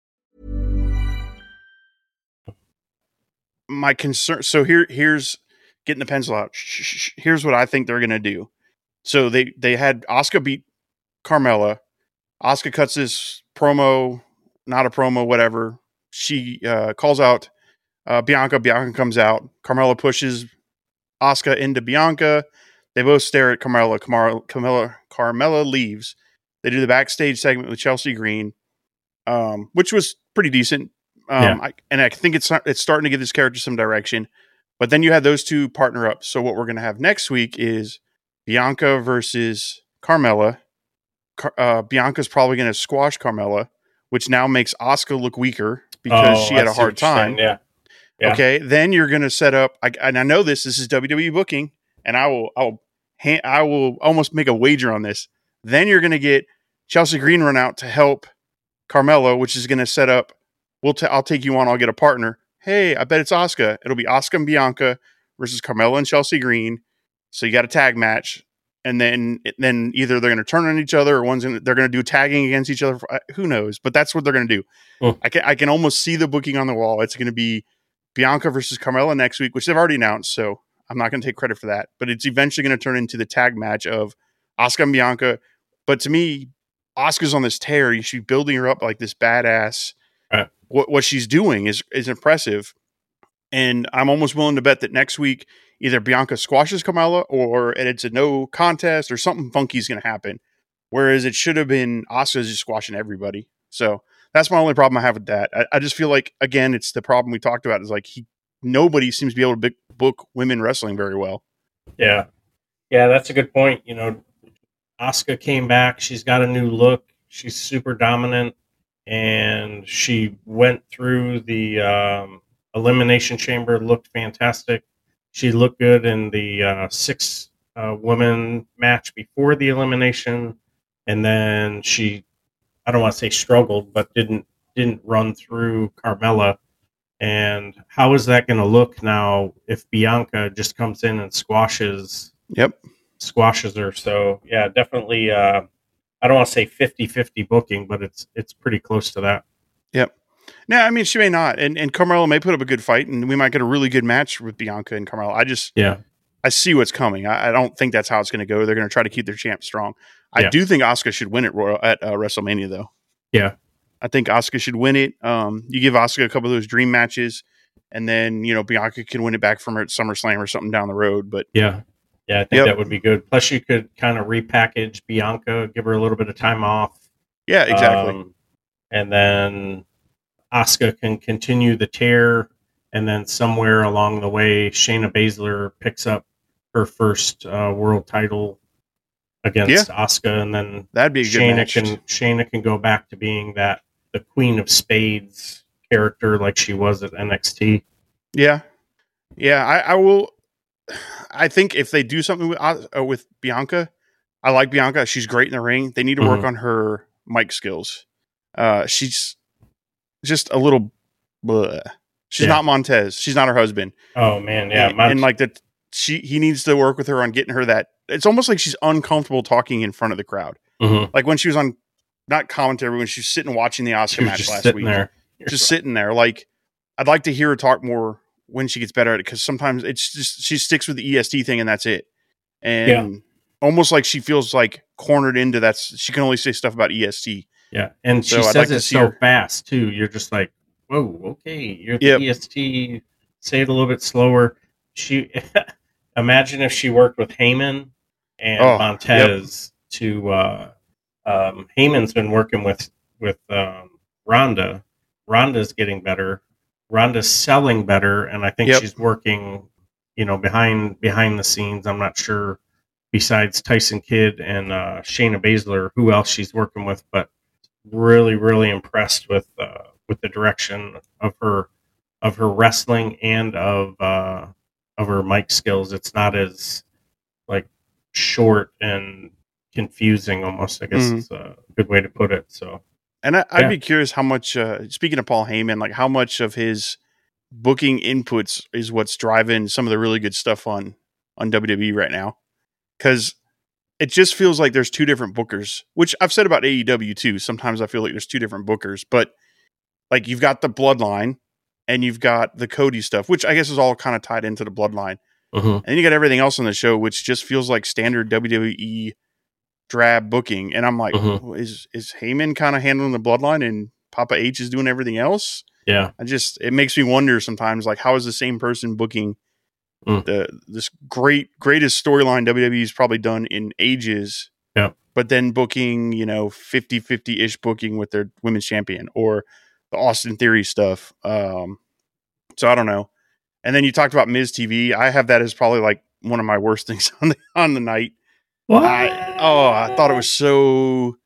my concern so here here's getting the pencil out. Here's what i think they're to do. So they they had Asuka beat carmella. Asuka cuts this promo not a promo whatever. She uh, calls out uh, bianca. Bianca comes out. Carmella pushes Asuka into bianca. They both stare at carmella. Carmella carmella, carmella leaves. They do the backstage segment with chelsea green um, which was pretty decent um, Yeah. I, and I think it's not- it's starting to give this character some direction. But then you had those two partner up. So what we're going to have next week is Bianca versus Carmella. Car- uh, Bianca's probably going to squash Carmella, which now makes Asuka look weaker because oh, she had a hard what you're saying, time. yeah Yeah. Okay, then you're going to set up. I, and I know this. This is WWE booking, and I will. I will. ha- I will almost make a wager on this. Then you're going to get Chelsea Green run out to help Carmella, which is going to set up. We'll. i I'll take you on. I'll get a partner. Hey, I bet it's Asuka. It'll be Asuka and Bianca versus Carmella and Chelsea Green. So you got a tag match, and then then either they're going to turn on each other, or one's gonna, they're going to do tagging against each other. For, uh, who knows? But that's what they're going to do. Hmm. I can I can almost see the booking on the wall. It's going to be Bianca versus Carmella next week, which they've already announced. So I'm not going to take credit for that. But it's eventually going to turn into the tag match of Asuka and Bianca. But to me, Asuka's on this tear. You should be building her up like this badass. Right. What what she's doing is is impressive. And I'm almost willing to bet that next week either Bianca squashes Carmella or it's a no contest or something funky is going to happen. Whereas it should have been Asuka's just squashing everybody. So that's my only problem I have with that. I, I just feel like again, it's the problem we talked about is like he nobody seems to be able to book, book women wrestling very well. Yeah. Yeah, that's a good point. You know, Asuka came back. She's got a new look. She's super dominant. And she went through the um, elimination chamber, looked fantastic. She looked good in the uh, six uh, woman match before the elimination. And then she, I don't want to say struggled, but didn't didn't run through Carmella. And how is that going to look now if Bianca just comes in and squashes Yep. squashes her? So yeah, definitely. Uh, I don't want to say 50-50 booking, but it's it's pretty close to that. Yep. No, I mean she may not, and and Carmella may put up a good fight, and we might get a really good match with Bianca and Carmella. I just Yeah, I see what's coming. I, I don't think that's how it's going to go. They're going to try to keep their champ strong. I Yeah. do think Asuka should win it Royal at uh, WrestleMania, though. Yeah. I think Asuka should win it. Um, you give Asuka a couple of those dream matches, and then you know Bianca can win it back from her at SummerSlam or something down the road. But yeah, yeah. I think Yep. that would be good. Plus, you could kind of repackage Bianca, give her a little bit of time off. yeah, exactly. Um, and then Asuka can continue the tear, and then somewhere along the way, Shayna Baszler picks up her first uh, world title against Asuka, and then That'd be a Shayna match. can Shayna can go back to being that the Queen of Spades character like she was at NXT. Yeah, yeah. I, I will. I think if they do something with uh, with Bianca, I like Bianca. She's great in the ring. They need to work Mhm. on her mic skills. Uh, she's just a little. Bleh. She's Yeah. not Montez. She's not her husband. Oh man, yeah, and, Mont- and like that, she he needs to work with her on getting her that. It's almost like she's uncomfortable talking in front of the crowd. Mhm. Like when she was on, not commentary, when she was sitting watching the Asuka match last week there. just sitting there. Like, I'd like to hear her talk more when she gets better at it because sometimes it's just she sticks with the EST thing and that's it. And almost like she feels like cornered into that's she can only say stuff about EST. Yeah, and she I'd says like to it so her- fast too. You're just like, whoa, okay, you're the Yep. EST. Say it a little bit slower. She imagine if she worked with Heyman and Oh, Montez to. uh um Heyman's been working with with um Ronda. Ronda's getting better. Ronda's selling better, and I think Yep. she's working, you know, behind behind the scenes. I'm not sure besides Tyson Kidd and uh, Shayna Baszler, who else she's working with, but really, really impressed with uh, with the direction of her of her wrestling and of uh, of her mic skills. It's not as like short and confusing, almost. I guess Mhm. is a good way to put it. So And I, I'd Yeah. be curious how much. Uh, speaking of Paul Heyman, like how much of his booking inputs is what's driving some of the really good stuff on on WWE right now? Because it just feels like there's two different bookers, which I've said about AEW too. Sometimes I feel like there's two different bookers, but like you've got the Bloodline and you've got the Cody stuff, which I guess is all kind of tied into the Bloodline. And then you got everything else on the show, which just feels like standard WWE drab booking. And I'm like, Mhm. well, is is Heyman kind of handling the bloodline and Papa H is doing everything else? yeah, I just it makes me wonder sometimes, like, how is the same person booking Mm. the this great greatest storyline WWE's probably done in ages? Yeah. But then booking, you know, 50-50 ish booking with their women's champion or the Austin Theory stuff. Um, so I don't know. And then you talked about Miz TV. I have that as probably like one of my worst things on the on the night. I, oh, I thought it was so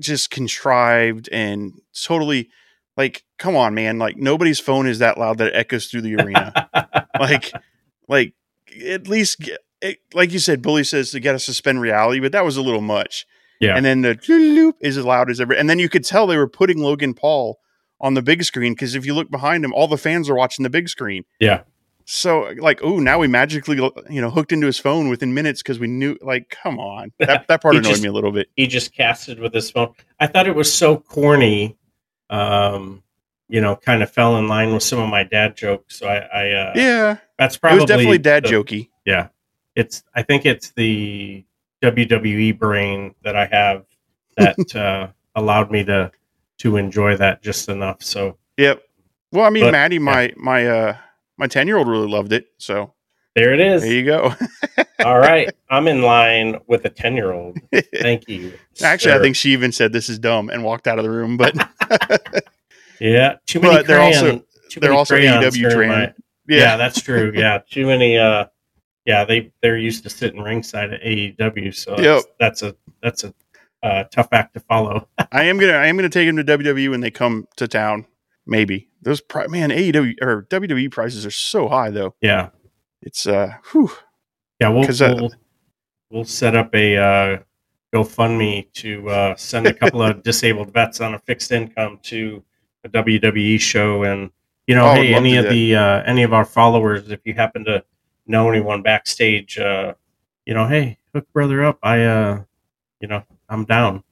just contrived and totally like come on man like nobody's phone is that loud that it echoes through the arena like like at least it, like you said bully says to get us to suspend reality but that was a little much Yeah. and then the loop is as loud as ever and then you could tell they were putting logan paul on the big screen because if you look behind him all the fans are watching the big screen Yeah. So like oh now we magically you know hooked into his phone within minutes because we knew like come on that, that part annoyed just- me a little bit he just casted with his phone. I thought it was so corny. Um, you know, kind of fell in line with some of my dad jokes. So I, I uh, yeah that's it probably was definitely dad the- jokey Yeah, it's. I think it's the WWE brain that I have that uh, allowed me to to enjoy that just enough. So Yep. Well, I mean, But- Maddie, my my uh my ten year old really loved it. So there it is. there you go. All right, I'm in line with a ten year old. Thank you. Actually, I think she even said this is dumb and walked out of the room. But yeah, too many. But they're also- too they're many also during trained. yeah. yeah, that's true. Yeah, too many. Uh, yeah, they they're used to sitting ringside at AEW, so Yep. that's, that's a that's a uh, tough act to follow. I am gonna I am gonna take him to WWE when they come to town. Maybe those pri- man AEW or WWE prices are so high though. yeah, It's uh, whew. yeah. We'll uh, we'll, we'll set up a uh, GoFundMe to uh, send a couple of disabled vets on a fixed income to a WWE show, and you know, Oh, hey, any of the uh, any of our followers, if you happen to know anyone backstage, uh, you know, hey, hook brother up. I, uh, you know, I'm down.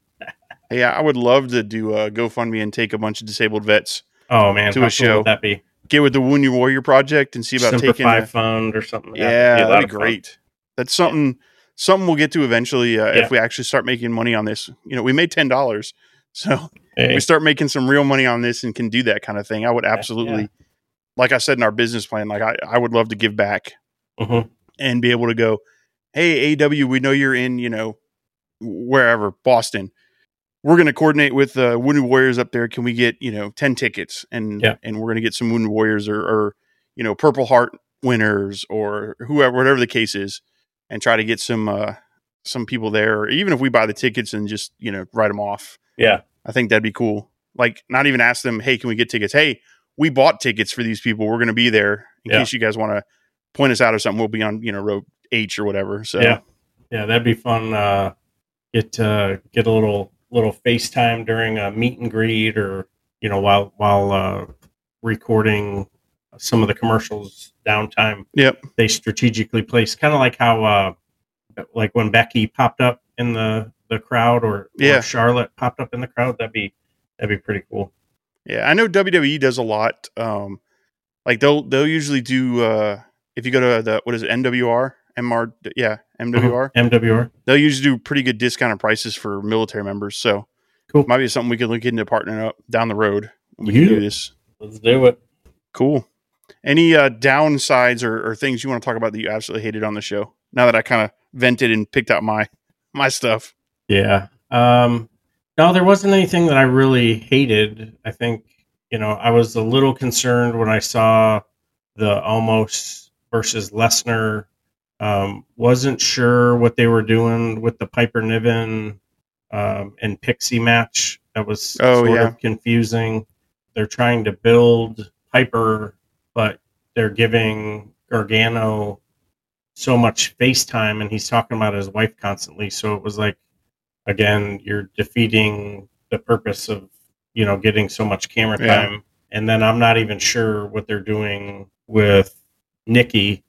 yeah, I would love to do a GoFundMe and take a bunch of disabled vets, Oh man, To a cool show. would that be? get with the Wounded Warrior Project, and see about taking. Simplify a- Fund or something. yeah, a lot that'd of be fun. great. That's something something we'll get to eventually uh, Yeah. if we actually start making money on this. You know, we made ten dollars, so Hey, we start making some real money on this and can do that kind of thing. I would absolutely, like I said in our business plan, like I, I would love to give back mhm. and be able to go, hey AW, we know you're in, you know, wherever Boston. We're going to coordinate with uh, Wounded Warriors up there. Can we get you know ten tickets and Yeah. and we're going to get some Wounded Warriors or, or you know Purple Heart winners or whoever whatever the case is, and try to get some uh, some people there. Or even if we buy the tickets and just you know write them off, Yeah, I think that'd be cool. Like not even ask them, hey, can we get tickets? Hey, we bought tickets for these people. We're going to be there in Yeah. case you guys want to point us out or something. We'll be on you know row H or whatever. So Yeah. yeah, that'd be fun. Uh, get uh, get a little little FaceTime during a meet and greet, or you know, while while uh, recording some of the commercials downtime. Yep. They strategically place, kind of like how, uh, like when Becky popped up in the the crowd, or, Yeah. or Charlotte popped up in the crowd. That'd be that'd be pretty cool. Yeah, I know WWE does a lot. Um, like they'll they'll usually do uh, if you go to the what is it MWR MR yeah MWR MWR. they'll usually do pretty good discounted prices for military members. So Cool. might be something we could look into partnering up down the road. We can do this. Let's do it. Cool. Any uh, downsides or, or things you want to talk about that you absolutely hated on the show? Now that I kind of vented and picked out my my stuff. Yeah. Um, no, there wasn't anything that I really hated. I think, you know, I was a little concerned when I saw the Omos versus Lesnar. Um, wasn't sure what they were doing with the Piper Niven um, and Pixie match. That was Oh, sort yeah. of confusing. They're trying to build Piper, but they're giving Gargano so much face time, and he's talking about his wife constantly. So it was like, again, you're defeating the purpose of, you know, getting so much camera Yeah. time. And then I'm not even sure what they're doing with Nikki,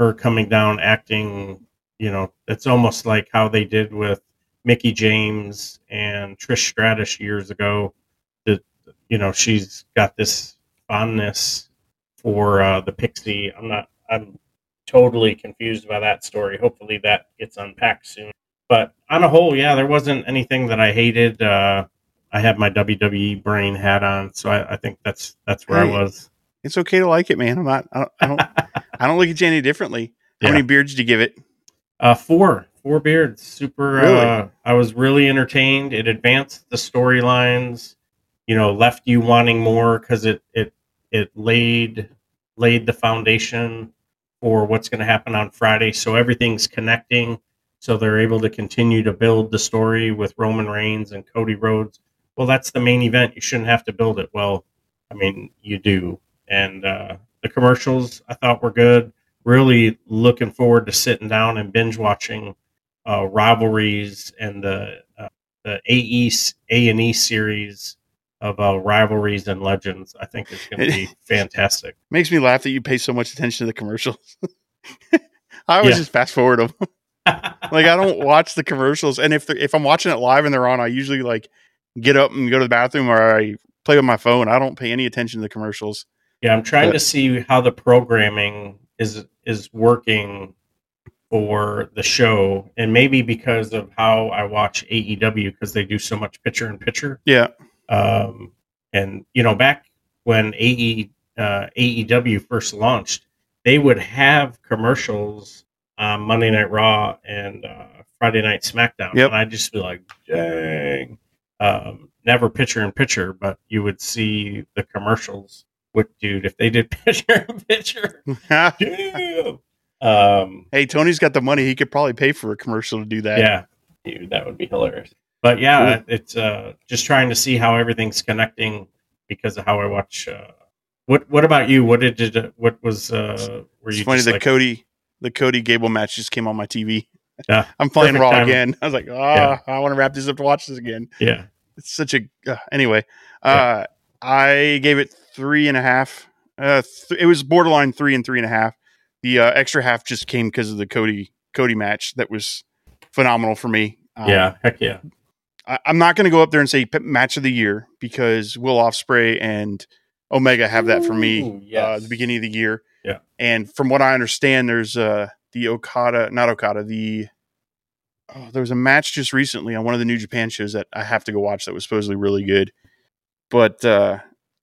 her coming down acting, you know, it's almost like how they did with Mickie James and Trish Stratus years ago. That, you know, she's got this fondness for uh, the pixie. I'm not, I'm totally confused by that story. Hopefully that gets unpacked soon. But on a whole, yeah, there wasn't anything that I hated. Uh, I had my WWE brain hat on, so I, I think that's that's where Hey. I was. It's okay to like it, man. I'm not. I don't. I don't, I don't look at you any differently. How Yeah. many beards did you give it? Uh, four, four beards. Super. Really? Uh, I was really entertained. It advanced the storylines. You know, left you wanting more because it it it laid laid the foundation for what's going to happen on Friday. So everything's connecting. So they're able to continue to build the story with Roman Reigns and Cody Rhodes. well, that's the main event. You shouldn't have to build it. Well, I mean, you do. And uh, the commercials I thought were good. Really looking forward to sitting down and binge watching uh, rivalries and the uh, the AE A and E series of uh, rivalries and legends. I think is going to be fantastic. Makes me laugh that you pay so much attention to the commercials. I always Yeah. just fast forward them. like I don't watch the commercials, and if if I'm watching it live and they're on, I usually like get up and go to the bathroom or I play with my phone. I don't pay any attention to the commercials. Yeah, I'm trying But- to see how the programming is is working for the show, and maybe because of how I watch AEW because they do so much picture in picture. Yeah, Um, and you know, back when AE uh, AEW first launched, they would have commercials on Monday Night Raw and uh, Friday Night SmackDown, Yep. and I'd just be like, "Dang!" Um, never picture in picture, but you would see the commercials. Dude, if they did picture in picture. Um, hey, Tony's got the money. He could probably pay for a commercial to do that. yeah, dude, that would be hilarious. But yeah, it's uh, just trying to see how everything's connecting because of how I watch. Uh, what What about you? What did it? What was? Uh, were It's you funny the like, Cody the Cody Gable match just came on my TV. Yeah, I'm playing Raw again. I was like, ah, Yeah. I want to wrap this up to watch this again. Yeah, It's such a uh, anyway. Uh, I gave it three and a half. Uh, th- it was borderline three and three and a half. The uh, extra half just came because of the Cody Cody match that was phenomenal for me. Um, yeah, heck yeah, I, I'm not going to go up there and say p- match of the year because Will Ospreay and Omega have that for me Ooh, uh, at the beginning of the year. Yeah. And from what I understand, there's uh, the Okada, not Okada, the oh, there was a match just recently on one of the New Japan shows that I have to go watch that was supposedly really good. But uh,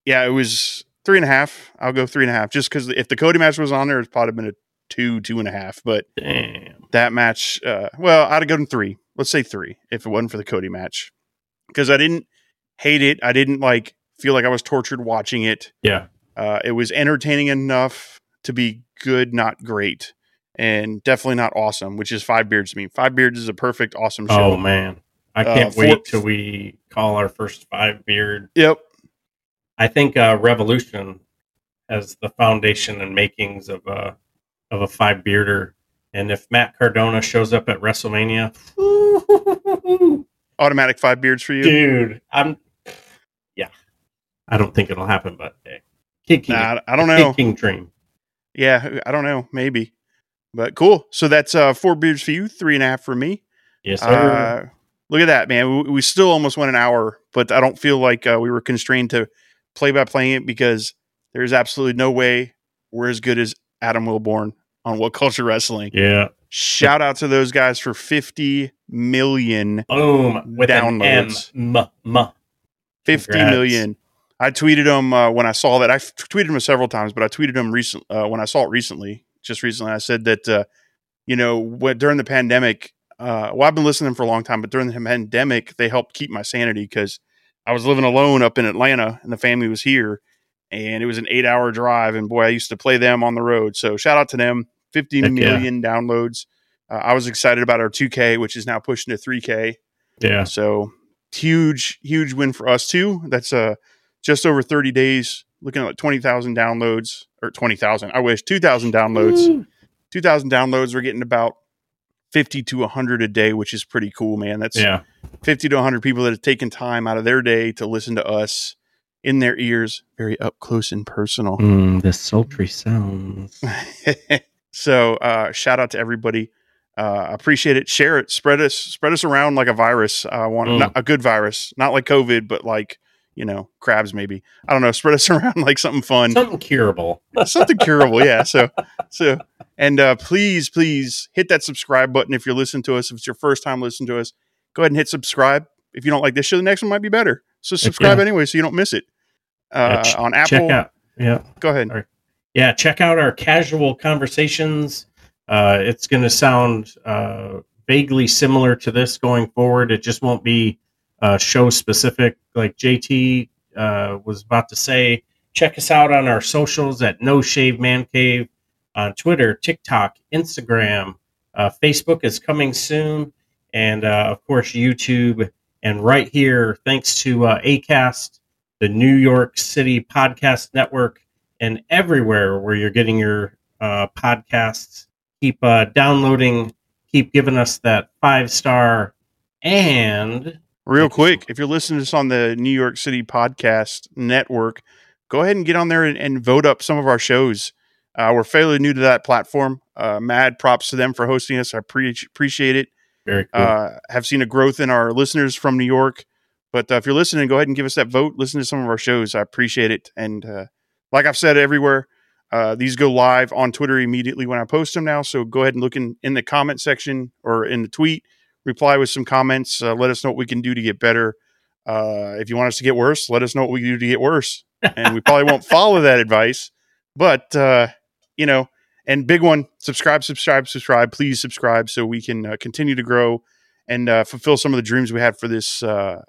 yeah, it was three and a half. I'll go three and a half just because if the Cody match was on there, it's probably been a two, two and a half. But damn, that match, uh, well, I'd have gone three. Let's say three if it wasn't for the Cody match because I didn't hate it. I didn't like feel like I was tortured watching it. yeah, Uh, it was entertaining enough to be good, not great, and definitely not awesome, which is Five Beards to me. Five Beards is a perfect, awesome show. Oh man, I Uh, can't for- wait till we call our first five beard. Yep. I think uh, Revolution has the foundation and makings of a of a five bearder. And if Matt Cardona shows up at WrestleMania, Automatic Five Beards for you. dude, I'm yeah. I don't think it'll happen, but hey, Kid King, Nah, I don't know. King dream. Yeah, I don't know. Maybe. But cool. So that's uh, four beards for you, three and a half for me. Yes, sir. Uh, look at that, man. We, we still almost went an hour, but I don't feel like uh, we were constrained to play by playing it because there's absolutely no way we're as good as Adam Wilborn on What Culture Wrestling. yeah, Shout out to those guys for 50 million, boom with Downloads. an M, m, m. 50 Congrats. million. I tweeted them uh, when I saw that. I tweeted them several times, but I tweeted them recent uh, when I saw it recently. Just recently, I said that uh, you know what during the pandemic. Uh, well, I've been listening for a long time, but during the pandemic, they helped keep my sanity because I was living alone up in Atlanta, and the family was here, and it was an eight-hour drive. And boy, I used to play them on the road. So shout out to them. Fifty Heck yeah. downloads. Uh, I was excited about our 2K, which is now pushing to 3K. Yeah, So huge, huge win for us too. That's uh just over 30 days, looking at like 20,000 downloads or 20,000. I wish 2,000 downloads. 2,000 downloads. We're getting about 50 to 100 a day, which is pretty cool, man. That's yeah, 50 to 100 people that have taken time out of their day to listen to us in their ears, very up close and personal. mm, the sultry sounds. so uh, shout out to everybody. Uh, appreciate it. Share it. Spread us. Spread us around like a virus. I want Mm. a good virus, not like COVID, but like you know crabs. Maybe I don't know. Spread us around like something fun, Something curable. something curable. Yeah. So so and uh, please please hit that subscribe button if you're listening to us. If it's your first time listening to us, go ahead and hit subscribe. If you don't like this show, the next one might be better. So subscribe yeah. anyway, so you don't miss it. Yeah, Uh, ch- on Apple, Check out. Yeah. go ahead. Yeah, check out our casual conversations. Uh, it's going to sound uh, vaguely similar to this going forward. It just won't be uh, show specific. Like JT uh, was about to say, check us out on our socials at No Shave Man Cave on Twitter, TikTok, Instagram. Uh, Facebook is coming soon, and uh, of course YouTube And right here, thanks to uh, ACAST, the New York City Podcast Network, and everywhere where you're getting your uh, podcasts, keep downloading, keep giving us that five star. And Real quick, if you're listening to this on the New York City Podcast Network, go ahead and get on there and, and vote up some of our shows. Uh, we're fairly new to that platform. Uh, mad props to them for hosting us. I pre- appreciate it. very cool. Uh, have seen a growth in our listeners from New York. But uh, if you're listening, go ahead and give us that vote. Listen to some of our shows. I appreciate it. And uh, like I've said everywhere, uh, these go live on Twitter immediately when I post them now. So go ahead and look in, in the comment section or in the tweet, reply with some comments. Uh, let us know what we can do to get better. Uh, if you want us to get worse, let us know what we can do to get worse. And we probably won't follow that advice. But, uh, you know, and big one subscribe, subscribe, subscribe. Please subscribe so we can uh, continue to grow and uh, fulfill some of the dreams we had for this uh,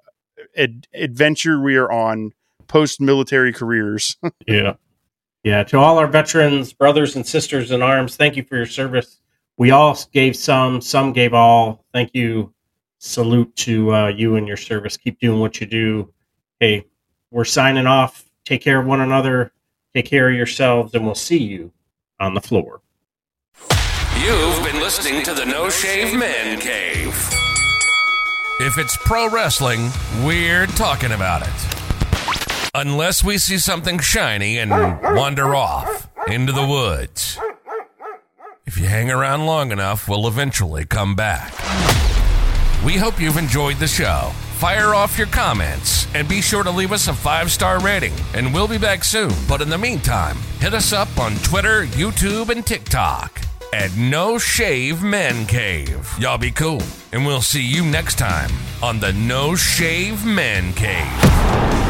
ad- adventure we are on post military careers. Yeah. Yeah. To all our veterans, brothers and sisters in arms, thank you for your service. We all gave some, some gave all. Thank you. Salute to uh, you and your service. Keep doing what you do. Hey, we're signing off. Take care of one another. Take care of yourselves, and we'll see you on the floor. You've been listening to the No Shave Man Cave. If it's pro wrestling, we're talking about it. Unless we see something shiny and wander off into the woods. If you hang around long enough, we'll eventually come back. We hope you've enjoyed the show. Fire off your comments and be sure to leave us a five star rating, and we'll be back soon. But in the meantime, hit us up on Twitter, YouTube, and TikTok at No Shave Man Cave. Y'all be cool, and we'll see you next time on the No Shave Man Cave.